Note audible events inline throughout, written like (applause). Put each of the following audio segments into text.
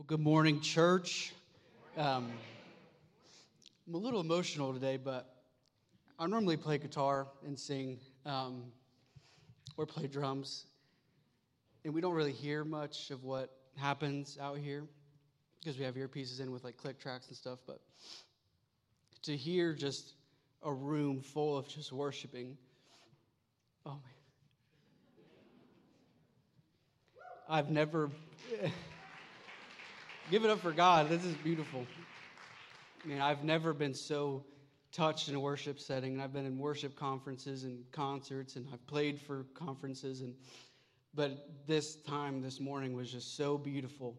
Well, good morning, church. Um, I'm a little emotional today, but I normally play guitar and sing um, or play drums, and we don't really hear much of what happens out here because we have earpieces in with like click tracks and stuff. But to hear just a room full of just worshiping, oh man. I've never. (laughs) Give it up for God. This is beautiful. I mean, I've never been so touched in a worship setting. And I've been in worship conferences and concerts, and I've played for conferences. And but this time, this morning, was just so beautiful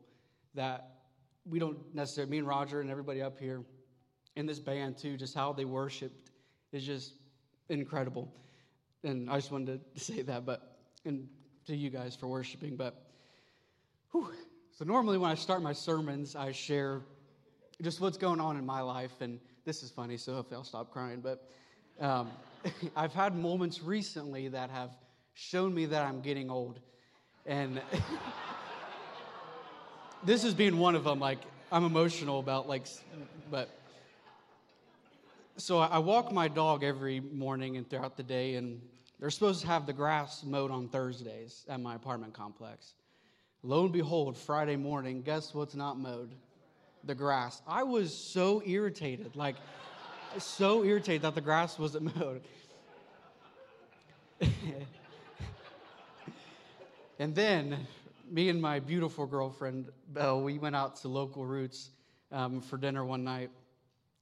that we don't necessarily. Me and Roger and everybody up here, in this band too, just how they worshipped is just incredible. And I just wanted to (laughs) say that, but and to you guys for worshiping, but. Whew, so, normally when I start my sermons, I share just what's going on in my life. And this is funny, so hopefully I'll stop crying. But um, (laughs) I've had moments recently that have shown me that I'm getting old. And (laughs) this has been one of them. Like, I'm emotional about, like, but. So I walk my dog every morning and throughout the day, and they're supposed to have the grass mowed on Thursdays at my apartment complex. Lo and behold, Friday morning, guess what's not mowed? The grass. I was so irritated, like, so irritated that the grass wasn't (laughs) mowed. and then, me and my beautiful girlfriend, Belle, we went out to Local Roots um, for dinner one night,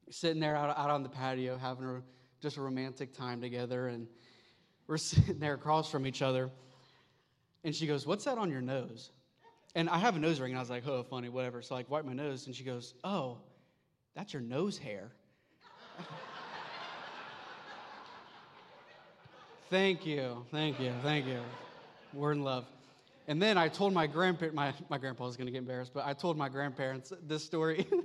sitting there out, out on the patio, having a, just a romantic time together. And we're (laughs) sitting there across from each other. And she goes, What's that on your nose? And I have a nose ring, and I was like, oh, funny, whatever. So I like, wipe my nose, and she goes, oh, that's your nose hair. (laughs) thank you, thank you, thank you. We're in love. And then I told my grandparents, my, my grandpa was going to get embarrassed, but I told my grandparents this story. (laughs)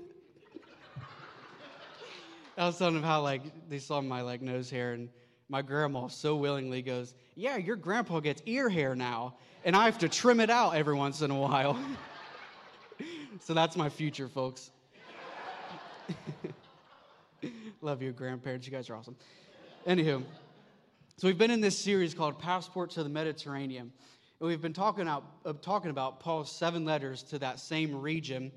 I was telling them how, like, they saw my, like, nose hair, and my grandma so willingly goes, yeah, your grandpa gets ear hair now and I have to trim it out every once in a while. (laughs) so that's my future, folks. (laughs) Love you, grandparents. You guys are awesome. Anywho, so we've been in this series called Passport to the Mediterranean. And we've been talking about, uh, talking about Paul's seven letters to that same region.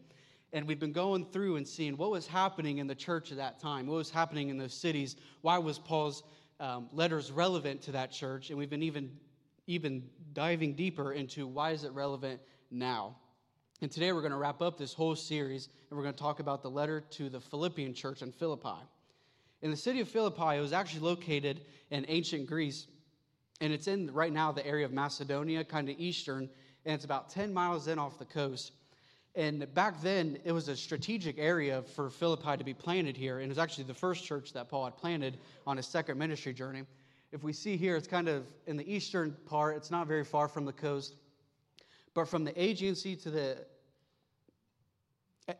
And we've been going through and seeing what was happening in the church at that time, what was happening in those cities, why was Paul's um, letters relevant to that church. And we've been even even diving deeper into why is it relevant now. And today we're going to wrap up this whole series and we're going to talk about the letter to the Philippian church in Philippi. In the city of Philippi, it was actually located in ancient Greece, and it's in right now the area of Macedonia, kind of eastern, and it's about 10 miles in off the coast. And back then, it was a strategic area for Philippi to be planted here, and it was actually the first church that Paul had planted on his second ministry journey if we see here, it's kind of in the eastern part, it's not very far from the coast. But from the Aegean Sea to the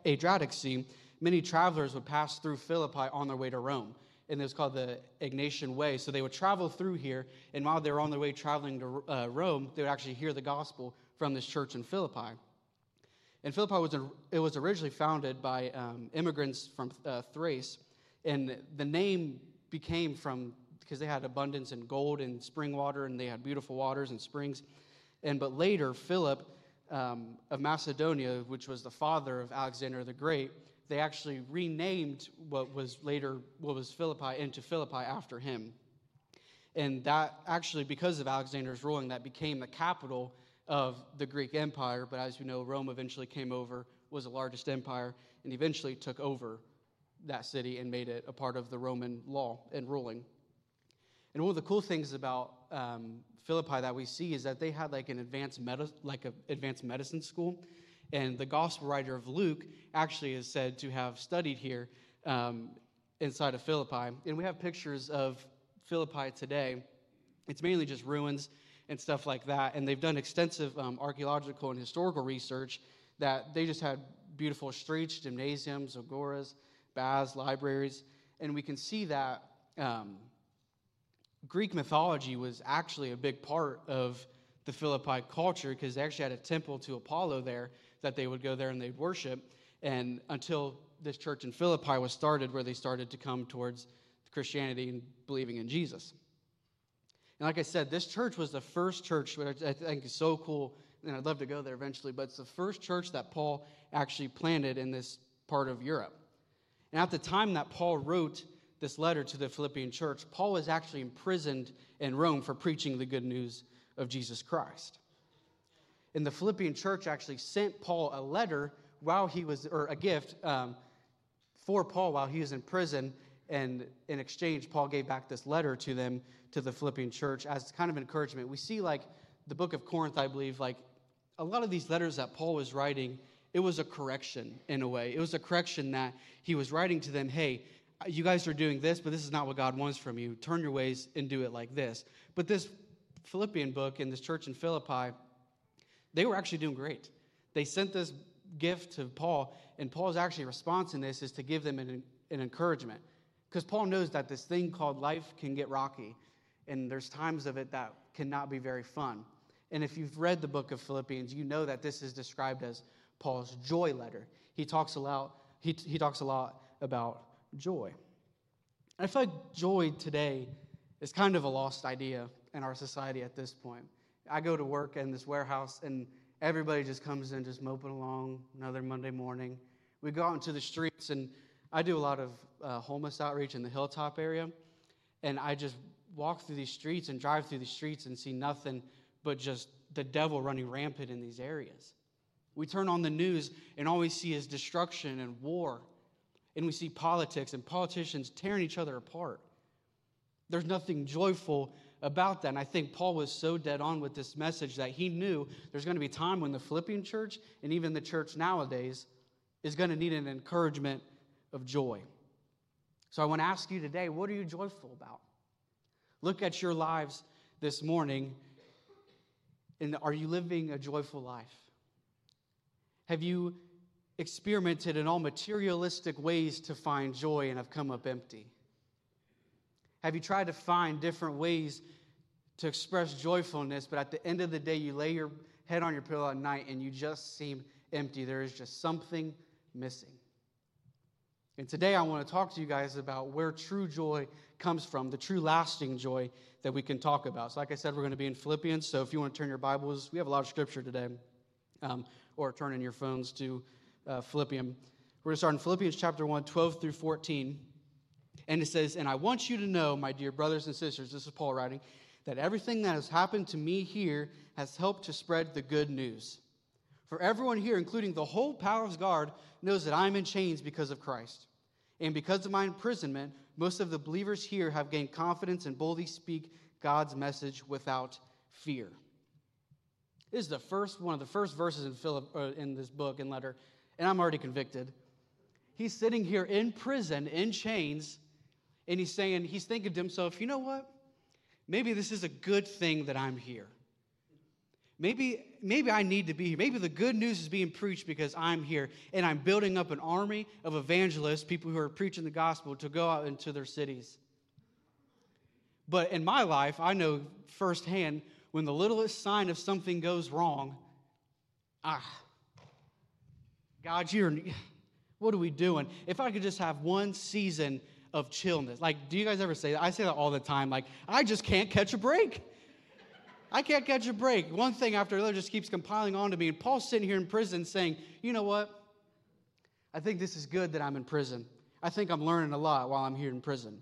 Adriatic Sea, many travelers would pass through Philippi on their way to Rome. And it was called the Egnatian Way. So they would travel through here, and while they were on their way traveling to uh, Rome, they would actually hear the gospel from this church in Philippi. And Philippi was, it was originally founded by um, immigrants from uh, Thrace, and the name became from because they had abundance in gold and spring water, and they had beautiful waters and springs. And but later, Philip um, of Macedonia, which was the father of Alexander the Great, they actually renamed what was later what was Philippi into Philippi after him. And that actually, because of Alexander's ruling, that became the capital of the Greek Empire. But as you know, Rome eventually came over, was the largest empire, and eventually took over that city and made it a part of the Roman law and ruling. And one of the cool things about um, Philippi that we see is that they had like an advanced med- like an advanced medicine school, and the gospel writer of Luke actually is said to have studied here um, inside of Philippi. And we have pictures of Philippi today. It's mainly just ruins and stuff like that. And they've done extensive um, archaeological and historical research that they just had beautiful streets, gymnasiums, agoras, baths, libraries. And we can see that um, Greek mythology was actually a big part of the Philippi culture because they actually had a temple to Apollo there that they would go there and they'd worship. And until this church in Philippi was started, where they started to come towards Christianity and believing in Jesus. And like I said, this church was the first church, which I think is so cool, and I'd love to go there eventually, but it's the first church that Paul actually planted in this part of Europe. And at the time that Paul wrote this letter to the Philippian church, Paul was actually imprisoned in Rome for preaching the good news of Jesus Christ. And the Philippian church actually sent Paul a letter while he was, or a gift um, for Paul while he was in prison. And in exchange, Paul gave back this letter to them, to the Philippian church, as kind of encouragement. We see, like, the book of Corinth, I believe, like, a lot of these letters that Paul was writing, it was a correction in a way. It was a correction that he was writing to them hey, you guys are doing this, but this is not what God wants from you. Turn your ways and do it like this. But this Philippian book and this church in Philippi, they were actually doing great. They sent this gift to Paul, and Paul's actually response in this is to give them an, an encouragement. Because Paul knows that this thing called life can get rocky, and there's times of it that cannot be very fun. And if you've read the book of Philippians, you know that this is described as Paul's joy letter. He talks a lot, he, he talks a lot about joy. I feel like joy today is kind of a lost idea in our society at this point. I go to work in this warehouse and everybody just comes in just moping along another Monday morning. We go out into the streets and I do a lot of uh, homeless outreach in the hilltop area. And I just walk through these streets and drive through the streets and see nothing but just the devil running rampant in these areas. We turn on the news and all we see is destruction and war. And we see politics and politicians tearing each other apart. There's nothing joyful about that. And I think Paul was so dead on with this message that he knew there's going to be time when the Philippian church and even the church nowadays is going to need an encouragement of joy. So I want to ask you today what are you joyful about? Look at your lives this morning and are you living a joyful life? Have you experimented in all materialistic ways to find joy and have come up empty? Have you tried to find different ways to express joyfulness, but at the end of the day, you lay your head on your pillow at night and you just seem empty? There is just something missing. And today I want to talk to you guys about where true joy comes from, the true lasting joy that we can talk about. So, like I said, we're going to be in Philippians. So, if you want to turn your Bibles, we have a lot of scripture today, um, or turn in your phones to uh, Philippians. We're going to start in Philippians chapter 1, 12 through 14. And it says, And I want you to know, my dear brothers and sisters, this is Paul writing, that everything that has happened to me here has helped to spread the good news. For everyone here, including the whole palace guard, knows that I'm in chains because of Christ. And because of my imprisonment, most of the believers here have gained confidence and boldly speak God's message without fear. This is the first one of the first verses in, Philip, uh, in this book and letter, and I'm already convicted. He's sitting here in prison, in chains, and he's saying, he's thinking to himself, you know what? Maybe this is a good thing that I'm here. Maybe, maybe I need to be here. Maybe the good news is being preached because I'm here and I'm building up an army of evangelists, people who are preaching the gospel, to go out into their cities. But in my life, I know firsthand when the littlest sign of something goes wrong, ah, God, you're, what are we doing? If I could just have one season of chillness. Like, do you guys ever say that? I say that all the time. Like, I just can't catch a break. I can't catch a break. One thing after another just keeps compiling onto me. And Paul's sitting here in prison saying, you know what? I think this is good that I'm in prison. I think I'm learning a lot while I'm here in prison.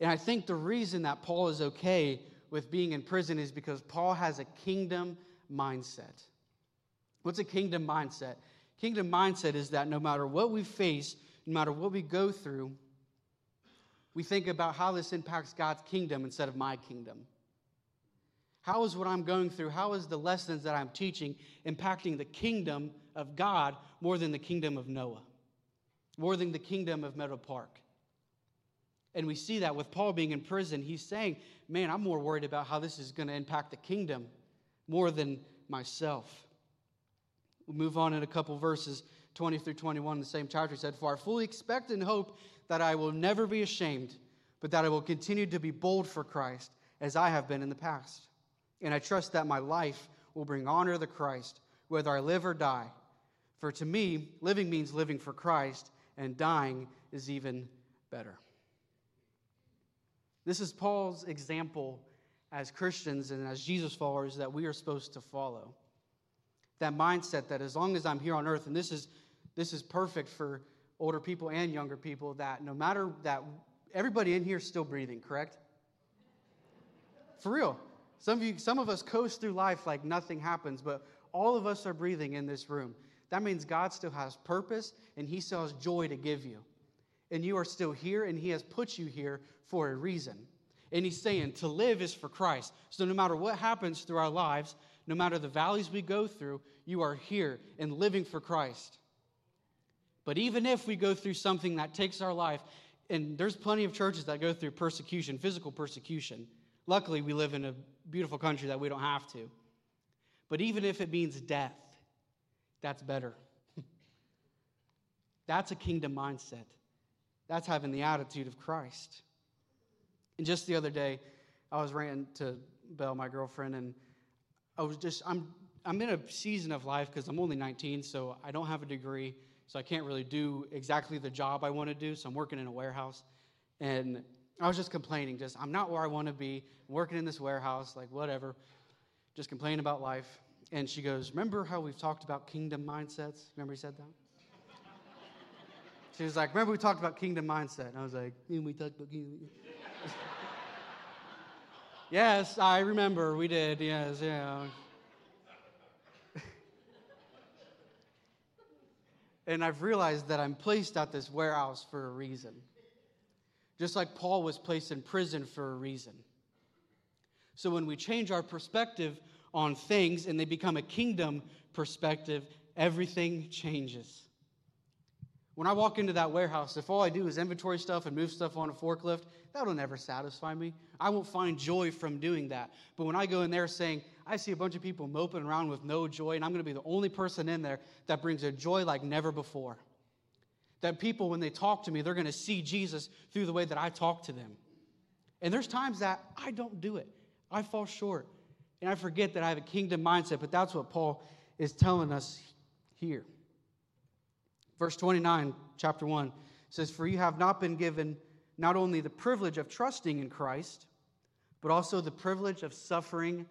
And I think the reason that Paul is okay with being in prison is because Paul has a kingdom mindset. What's a kingdom mindset? Kingdom mindset is that no matter what we face, no matter what we go through, we think about how this impacts God's kingdom instead of my kingdom. How is what I'm going through, how is the lessons that I'm teaching impacting the kingdom of God more than the kingdom of Noah, more than the kingdom of Meadow Park? And we see that with Paul being in prison. He's saying, Man, I'm more worried about how this is going to impact the kingdom more than myself. We'll move on in a couple verses. 20 through 21 in the same chapter, he said, For I fully expect and hope that I will never be ashamed, but that I will continue to be bold for Christ, as I have been in the past. And I trust that my life will bring honor to Christ, whether I live or die. For to me, living means living for Christ, and dying is even better. This is Paul's example as Christians and as Jesus followers that we are supposed to follow. That mindset that as long as I'm here on earth, and this is, this is perfect for older people and younger people, that no matter that, everybody in here is still breathing, correct? For real. Some of you, some of us coast through life like nothing happens, but all of us are breathing in this room. That means God still has purpose and He still has joy to give you. And you are still here, and He has put you here for a reason. And He's saying to live is for Christ. So no matter what happens through our lives, no matter the valleys we go through, you are here and living for Christ. But even if we go through something that takes our life, and there's plenty of churches that go through persecution, physical persecution. Luckily, we live in a beautiful country that we don't have to. But even if it means death, that's better. (laughs) that's a kingdom mindset. That's having the attitude of Christ. And just the other day, I was ranting to Belle, my girlfriend, and I was just, I'm, I'm in a season of life because I'm only 19, so I don't have a degree, so I can't really do exactly the job I want to do. So I'm working in a warehouse. And I was just complaining, just, I'm not where I want to be, I'm working in this warehouse, like whatever, just complaining about life. And she goes, Remember how we've talked about kingdom mindsets? Remember he said that? She was like, Remember we talked about kingdom mindset? And I was like, mm, We talked about kingdom. (laughs) yes, I remember we did. Yes, yeah. (laughs) and I've realized that I'm placed at this warehouse for a reason. Just like Paul was placed in prison for a reason. So when we change our perspective on things and they become a kingdom perspective, everything changes. When I walk into that warehouse, if all I do is inventory stuff and move stuff on a forklift, that'll never satisfy me. I won't find joy from doing that. But when I go in there saying, I see a bunch of people moping around with no joy, and I'm going to be the only person in there that brings a joy like never before. That people, when they talk to me, they're going to see Jesus through the way that I talk to them. And there's times that I don't do it, I fall short. And I forget that I have a kingdom mindset, but that's what Paul is telling us here. Verse 29, chapter 1 says, For you have not been given not only the privilege of trusting in Christ, but also the privilege of suffering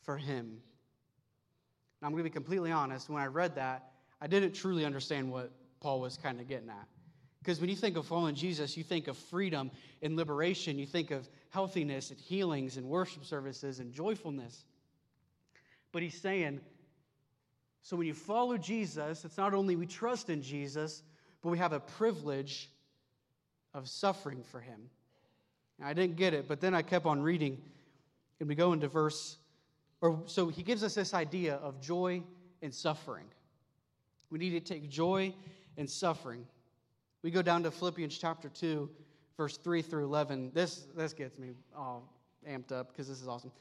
for him. Now, I'm going to be completely honest. When I read that, I didn't truly understand what Paul was kind of getting at. Because when you think of following Jesus, you think of freedom and liberation. You think of healthiness and healings and worship services and joyfulness. But he's saying, so when you follow Jesus, it's not only we trust in Jesus, but we have a privilege of suffering for him. I didn't get it, but then I kept on reading, and we go into verse, or so he gives us this idea of joy and suffering. We need to take joy and suffering. We go down to Philippians chapter 2, verse 3 through 11. This, this gets me all amped up because this is awesome.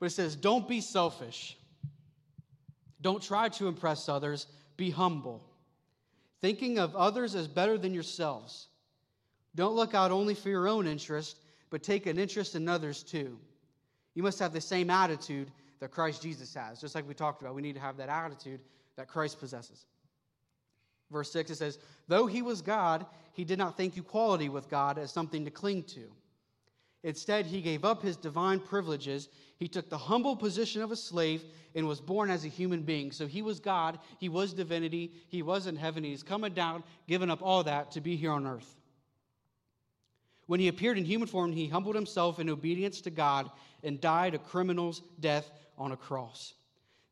But it says, Don't be selfish. Don't try to impress others. Be humble, thinking of others as better than yourselves. Don't look out only for your own interest, but take an interest in others too. You must have the same attitude that Christ Jesus has. Just like we talked about, we need to have that attitude that Christ possesses. Verse 6, it says, Though he was God, he did not think equality with God as something to cling to. Instead, he gave up his divine privileges. He took the humble position of a slave and was born as a human being. So he was God, he was divinity, he was in heaven. He's coming down, giving up all that to be here on earth. When he appeared in human form, he humbled himself in obedience to God and died a criminal's death on a cross.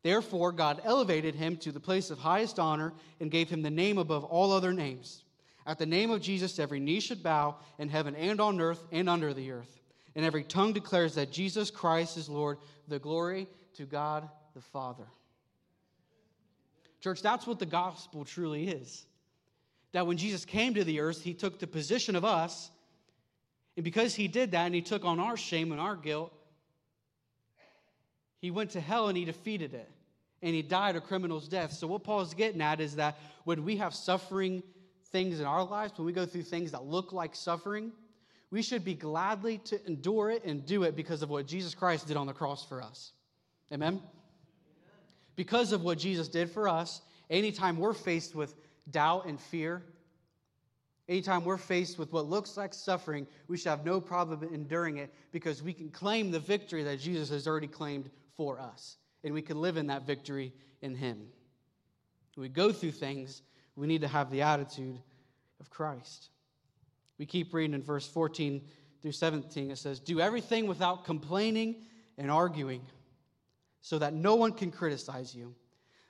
Therefore, God elevated him to the place of highest honor and gave him the name above all other names. At the name of Jesus, every knee should bow in heaven and on earth and under the earth and every tongue declares that Jesus Christ is Lord, the glory to God the Father. Church, that's what the gospel truly is. That when Jesus came to the earth, he took the position of us, and because he did that and he took on our shame and our guilt, he went to hell and he defeated it. And he died a criminal's death. So, what Paul's getting at is that when we have suffering things in our lives, when we go through things that look like suffering, we should be gladly to endure it and do it because of what Jesus Christ did on the cross for us. Amen? Because of what Jesus did for us, anytime we're faced with doubt and fear, anytime we're faced with what looks like suffering, we should have no problem enduring it because we can claim the victory that Jesus has already claimed for us. And we can live in that victory in Him. When we go through things, we need to have the attitude of Christ. We keep reading in verse 14 through 17. It says, Do everything without complaining and arguing, so that no one can criticize you.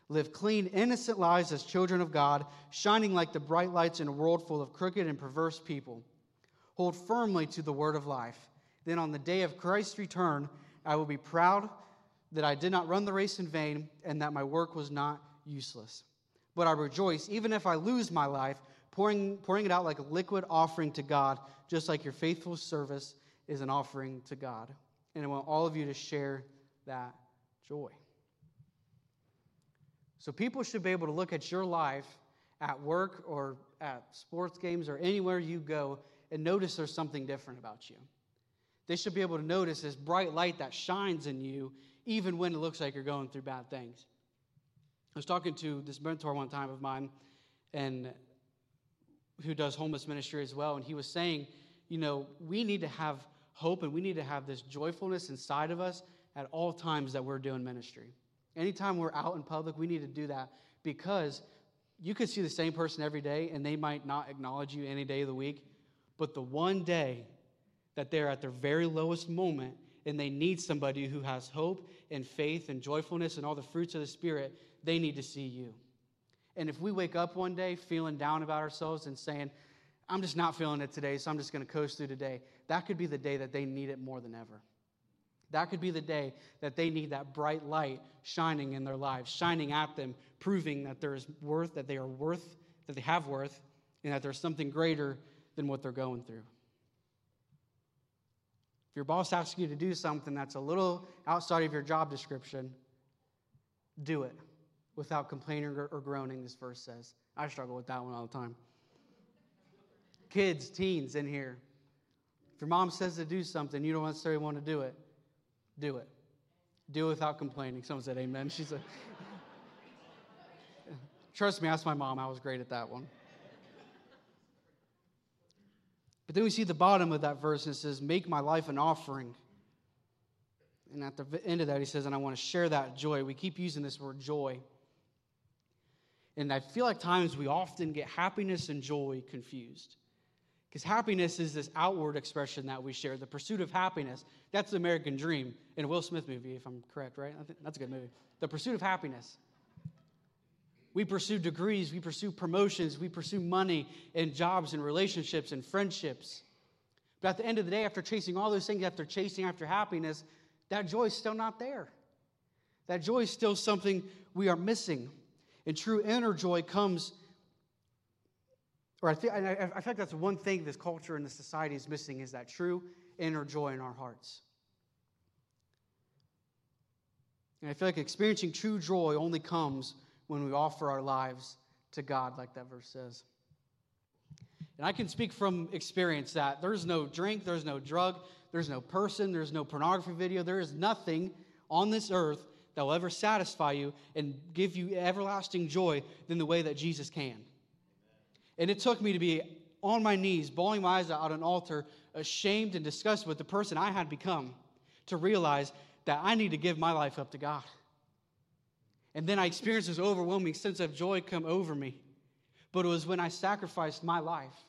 Live clean, innocent lives as children of God, shining like the bright lights in a world full of crooked and perverse people. Hold firmly to the word of life. Then on the day of Christ's return, I will be proud that I did not run the race in vain and that my work was not useless. But I rejoice, even if I lose my life, pouring, pouring it out like a liquid offering to God, just like your faithful service is an offering to God. And I want all of you to share that joy. So people should be able to look at your life at work or at sports games or anywhere you go and notice there's something different about you. They should be able to notice this bright light that shines in you even when it looks like you're going through bad things. I was talking to this mentor one time of mine, and who does homeless ministry as well, and he was saying, you know, we need to have hope and we need to have this joyfulness inside of us at all times that we're doing ministry. Anytime we're out in public, we need to do that because you could see the same person every day and they might not acknowledge you any day of the week, but the one day that they're at their very lowest moment and they need somebody who has hope and faith and joyfulness and all the fruits of the Spirit, they need to see you. And if we wake up one day feeling down about ourselves and saying, I'm just not feeling it today, so I'm just going to coast through today, that could be the day that they need it more than ever. That could be the day that they need that bright light shining in their lives, shining at them, proving that there is worth, that they are worth, that they have worth, and that there's something greater than what they're going through. If your boss asks you to do something that's a little outside of your job description, do it without complaining or groaning, this verse says. I struggle with that one all the time. Kids, teens in here, if your mom says to do something, you don't necessarily want to do it, do it. Do it without complaining. Someone said amen. She said, Trust me, ask my mom. I was great at that one. But then we see the bottom of that verse and it says, Make my life an offering. And at the end of that, he says, And I want to share that joy. We keep using this word joy. And I feel like times we often get happiness and joy confused. Because happiness is this outward expression that we share, the pursuit of happiness. That's the American dream in a Will Smith movie, if I'm correct, right? That's a good movie. The pursuit of happiness. We pursue degrees, we pursue promotions, we pursue money and jobs and relationships and friendships. But at the end of the day, after chasing all those things, after chasing after happiness, that joy is still not there. That joy is still something we are missing. And true inner joy comes, or I, think, I, I feel like that's one thing this culture and this society is missing is that true inner joy in our hearts. And I feel like experiencing true joy only comes when we offer our lives to God, like that verse says. And I can speak from experience that there's no drink, there's no drug, there's no person, there's no pornography video, there is nothing on this earth that will ever satisfy you and give you everlasting joy than the way that Jesus can. And it took me to be on my knees, bawling my eyes out on an altar, ashamed and disgusted with the person I had become, to realize that I need to give my life up to God. And then I experienced this overwhelming sense of joy come over me. But it was when I sacrificed my life.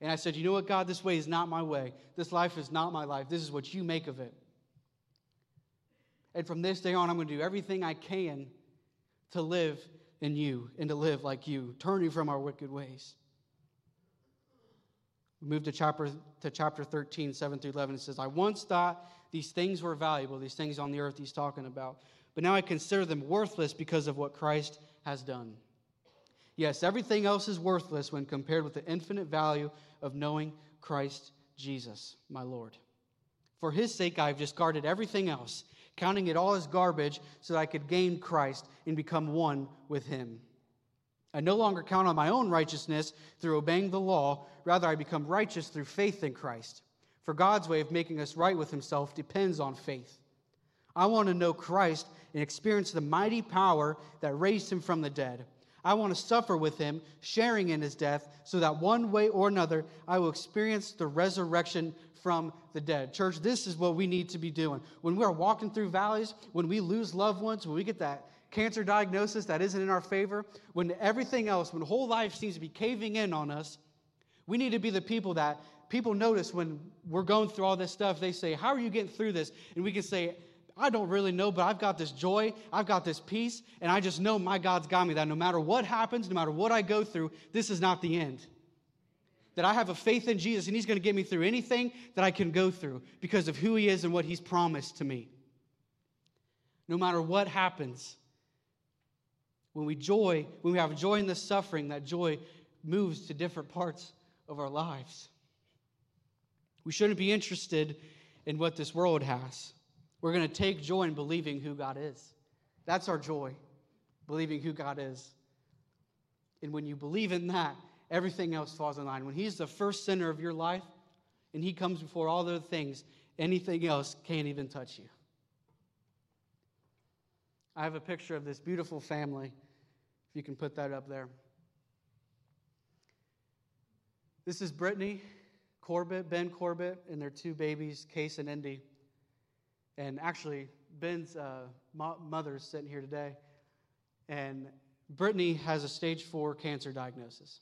And I said, You know what, God, this way is not my way. This life is not my life. This is what you make of it. And from this day on, I'm going to do everything I can to live in you and to live like you, turning from our wicked ways. We move to chapter, to chapter 13, 7 through 11. It says, I once thought these things were valuable, these things on the earth he's talking about, but now I consider them worthless because of what Christ has done. Yes, everything else is worthless when compared with the infinite value of knowing Christ Jesus, my Lord. For his sake, I have discarded everything else counting it all as garbage so that I could gain Christ and become one with him. I no longer count on my own righteousness through obeying the law, rather, I become righteous through faith in Christ. For God's way of making us right with himself depends on faith. I want to know Christ and experience the mighty power that raised him from the dead. I want to suffer with him, sharing in his death, so that one way or another I will experience the resurrection from the dead. Church, this is what we need to be doing. When we are walking through valleys, when we lose loved ones, when we get that cancer diagnosis that isn't in our favor, when everything else, when whole life seems to be caving in on us, we need to be the people that people notice when we're going through all this stuff. They say, How are you getting through this? And we can say, I don't really know, but I've got this joy, I've got this peace, and I just know my God's got me that no matter what happens, no matter what I go through, this is not the end. That I have a faith in Jesus and He's going to get me through anything that I can go through because of who He is and what He's promised to me. No matter what happens, when we joy, when we have joy in the suffering, that joy moves to different parts of our lives. We shouldn't be interested in what this world has. We're going to take joy in believing who God is. That's our joy, believing who God is. And when you believe in that, everything else falls in line. When He's the first center of your life and He comes before all other things, anything else can't even touch you. I have a picture of this beautiful family, if you can put that up there. This is Brittany Corbett, Ben Corbett, and their two babies, Case and Indy. And actually, Ben's uh, mother is sitting here today. And Brittany has a stage four cancer diagnosis.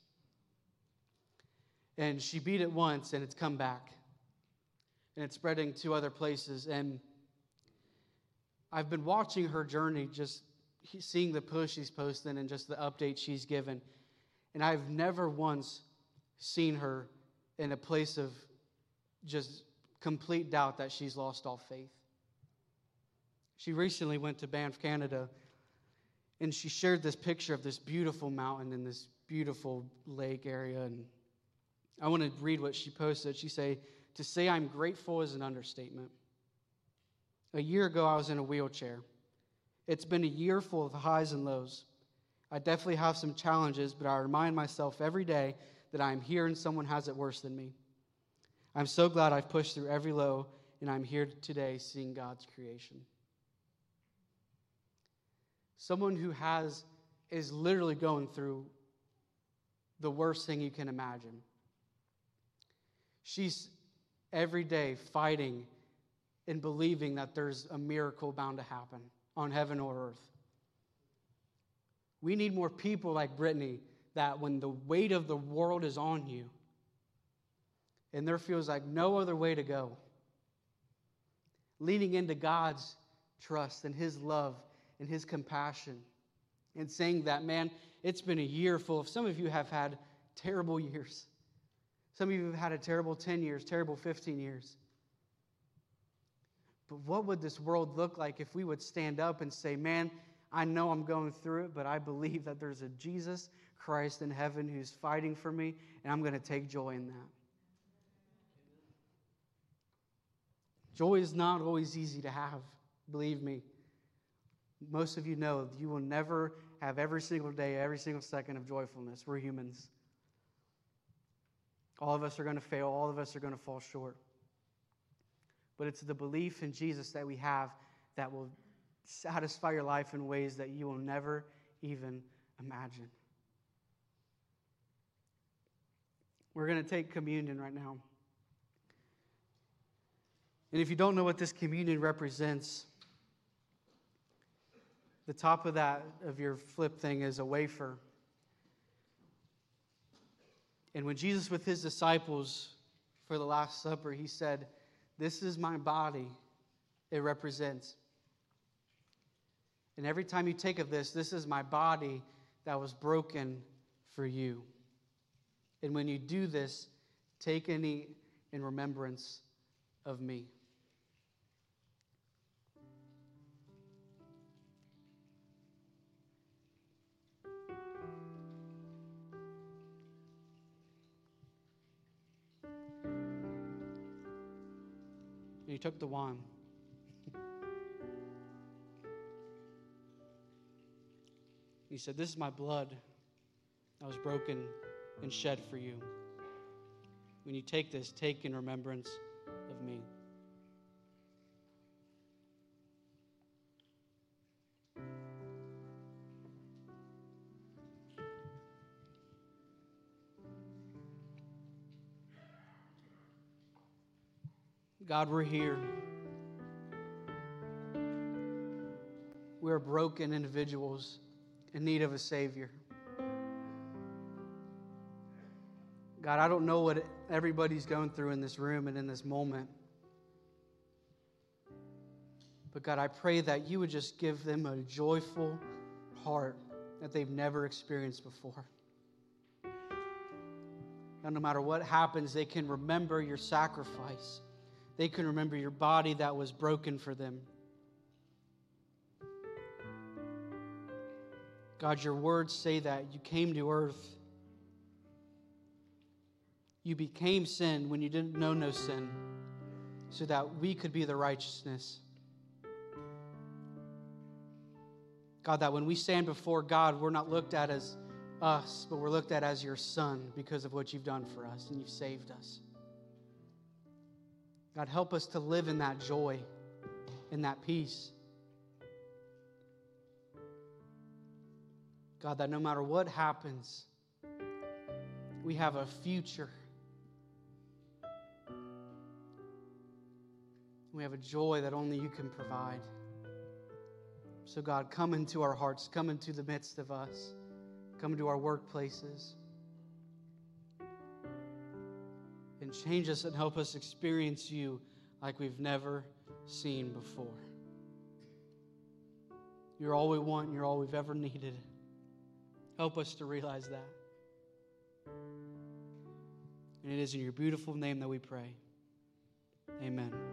And she beat it once, and it's come back. And it's spreading to other places. And I've been watching her journey, just seeing the push she's posting and just the updates she's given. And I've never once seen her in a place of just complete doubt that she's lost all faith. She recently went to Banff, Canada, and she shared this picture of this beautiful mountain and this beautiful lake area. And I want to read what she posted. She said, To say I'm grateful is an understatement. A year ago, I was in a wheelchair. It's been a year full of highs and lows. I definitely have some challenges, but I remind myself every day that I'm here and someone has it worse than me. I'm so glad I've pushed through every low, and I'm here today seeing God's creation. Someone who has is literally going through the worst thing you can imagine. She's every day fighting and believing that there's a miracle bound to happen on heaven or earth. We need more people like Brittany that when the weight of the world is on you and there feels like no other way to go, leaning into God's trust and His love and his compassion and saying that, man, it's been a year full of, some of you have had terrible years. Some of you have had a terrible 10 years, terrible 15 years. But what would this world look like if we would stand up and say, man, I know I'm going through it, but I believe that there's a Jesus Christ in heaven who's fighting for me, and I'm going to take joy in that. Joy is not always easy to have, believe me most of you know you will never have every single day, every single second of joyfulness. We're humans. All of us are going to fail, all of us are going to fall short. But it's the belief in Jesus that we have that will satisfy your life in ways that you will never even imagine. We're going to take communion right now. And if you don't know what this communion represents, the top of that, of your flip thing, is a wafer. And when Jesus, with his disciples for the Last Supper, he said, This is my body, it represents. And every time you take of this, this is my body that was broken for you. And when you do this, take any in remembrance of me. He took the wine. he said, This is my blood that was broken and shed for you. When you take this, take in remembrance of me. God, we're here. We're broken individuals in need of a Savior. God, I don't know what everybody's going through in this room and in this moment. But God, I pray that you would just give them a joyful heart that they've never experienced before. And no matter what happens, they can remember your sacrifice. They can remember your body that was broken for them. God, your words say that you came to earth. You became sin when you didn't know no sin, so that we could be the righteousness. God, that when we stand before God, we're not looked at as us, but we're looked at as your son because of what you've done for us and you've saved us. God, help us to live in that joy, in that peace. God, that no matter what happens, we have a future. We have a joy that only you can provide. So, God, come into our hearts, come into the midst of us, come into our workplaces, and change us and help us experience you like we've never seen before. You're all we want, and you're all we've ever needed. Help us to realize that. And it is in your beautiful name that we pray. Amen.